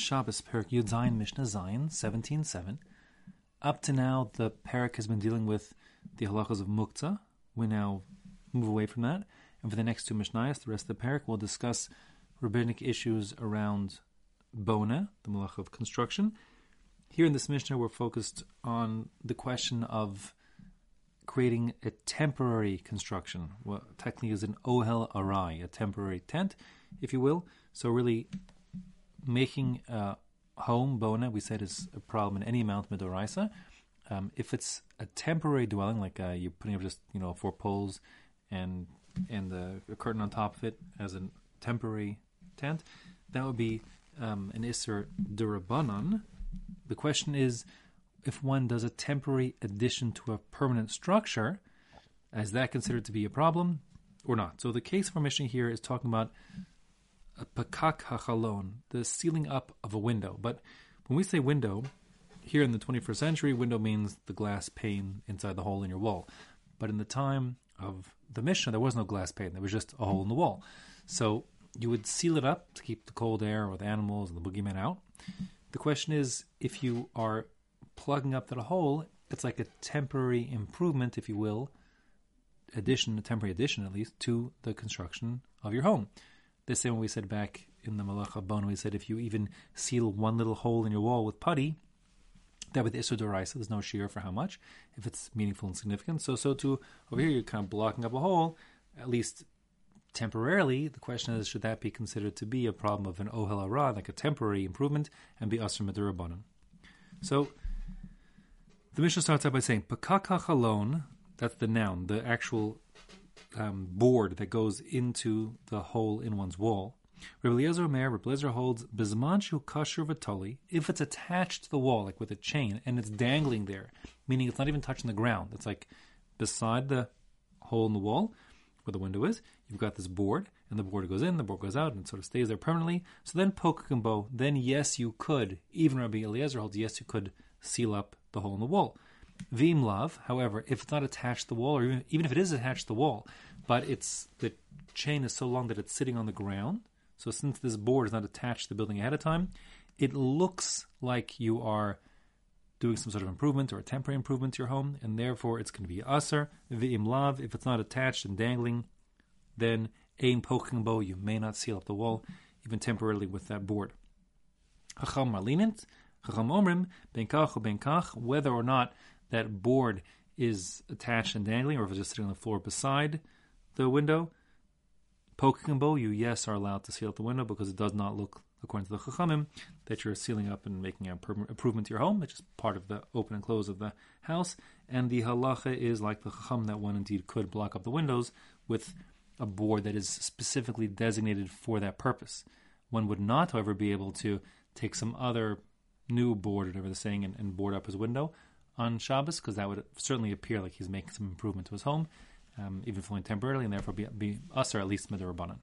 Shabbos Perek Yud Zayin Mishnah Zayin 17.7. Up to now, the Perek has been dealing with the halachas of Muktzah. We now move away from that. And for the next two Mishnayos, the rest of the Perek, we'll discuss rabbinic issues around Bona, the malach of construction. Here in this Mishnah, we're focused on the question of creating a temporary construction, what technically is an ohel arai, a temporary tent, if you will. So really making a home, bona, we said is a problem in any amount midoraisa. Um, if it's a temporary dwelling, like uh, you're putting up just you know four poles and and the a curtain on top of it as a temporary tent, that would be um, an iser durabanan. The question is, if one does a temporary addition to a permanent structure, is that considered to be a problem or not? So the case for mission here is talking about a pakak hachalon, the sealing up of a window. But when we say window, here in the 21st century, window means the glass pane inside the hole in your wall. But in the time of the Mishnah, there was no glass pane. There was just a hole in the wall. So you would seal it up to keep the cold air or the animals and the boogeyman out. The question is, if you are plugging up that hole, it's like a temporary improvement, if you will, addition, a temporary addition at least, to the construction of your home. The same way we said back in the Malacha Bon, we said if you even seal one little hole in your wall with putty, that with Isur Doraisa, there's no shiur for how much, if it's meaningful and significant. So, so too, over here, you're kind of blocking up a hole, at least temporarily. The question is, should that be considered to be a problem of an Ohel Ara, like a temporary improvement, and be Asr? So, the Mishnah starts out by saying, Pekak hachalon, that's the noun, the actual um, board that goes into the hole in one's wall. Rabbi Eliezer Omer, Rabbi holds Bizmanshu Kashur Vatoli, if it's attached to the wall, like with a chain, and it's dangling there, meaning it's not even touching the ground. It's like beside the hole in the wall where the window is, you've got this board, and the board goes in, the board goes out, and it sort of stays there permanently. So then poke bow, then yes, you could, even Rabbi Eliezer holds, yes, you could seal up the hole in the wall. V'im lav, however, if it's not attached to the wall, or even, even if it is attached to the wall, but it's the chain is so long that it's sitting on the ground. So since this board is not attached to the building ahead of time, it looks like you are doing some sort of improvement or a temporary improvement to your home, and therefore it's going to be aser v'im lav. If it's not attached and dangling, then ein pokkin bo, you may not seal up the wall, even temporarily with that board. Chacham marlinint, chacham omrim ben kach or ben kach, whether or not that board is attached and dangling, or if it's just sitting on the floor beside the window, poking a bow, you yes are allowed to seal up the window because it does not look, according to the Chachamim, that you're sealing up and making an improvement to your home. which is part of the open and close of the house. And the halacha is like the Chacham that one indeed could block up the windows with a board that is specifically designated for that purpose. One would not, however, be able to take some other new board, whatever they're saying, and, and board up his window on Shabbos, because that would certainly appear like he's making some improvement to his home, um, even if only temporarily, and therefore be, be us or at least midrabanan.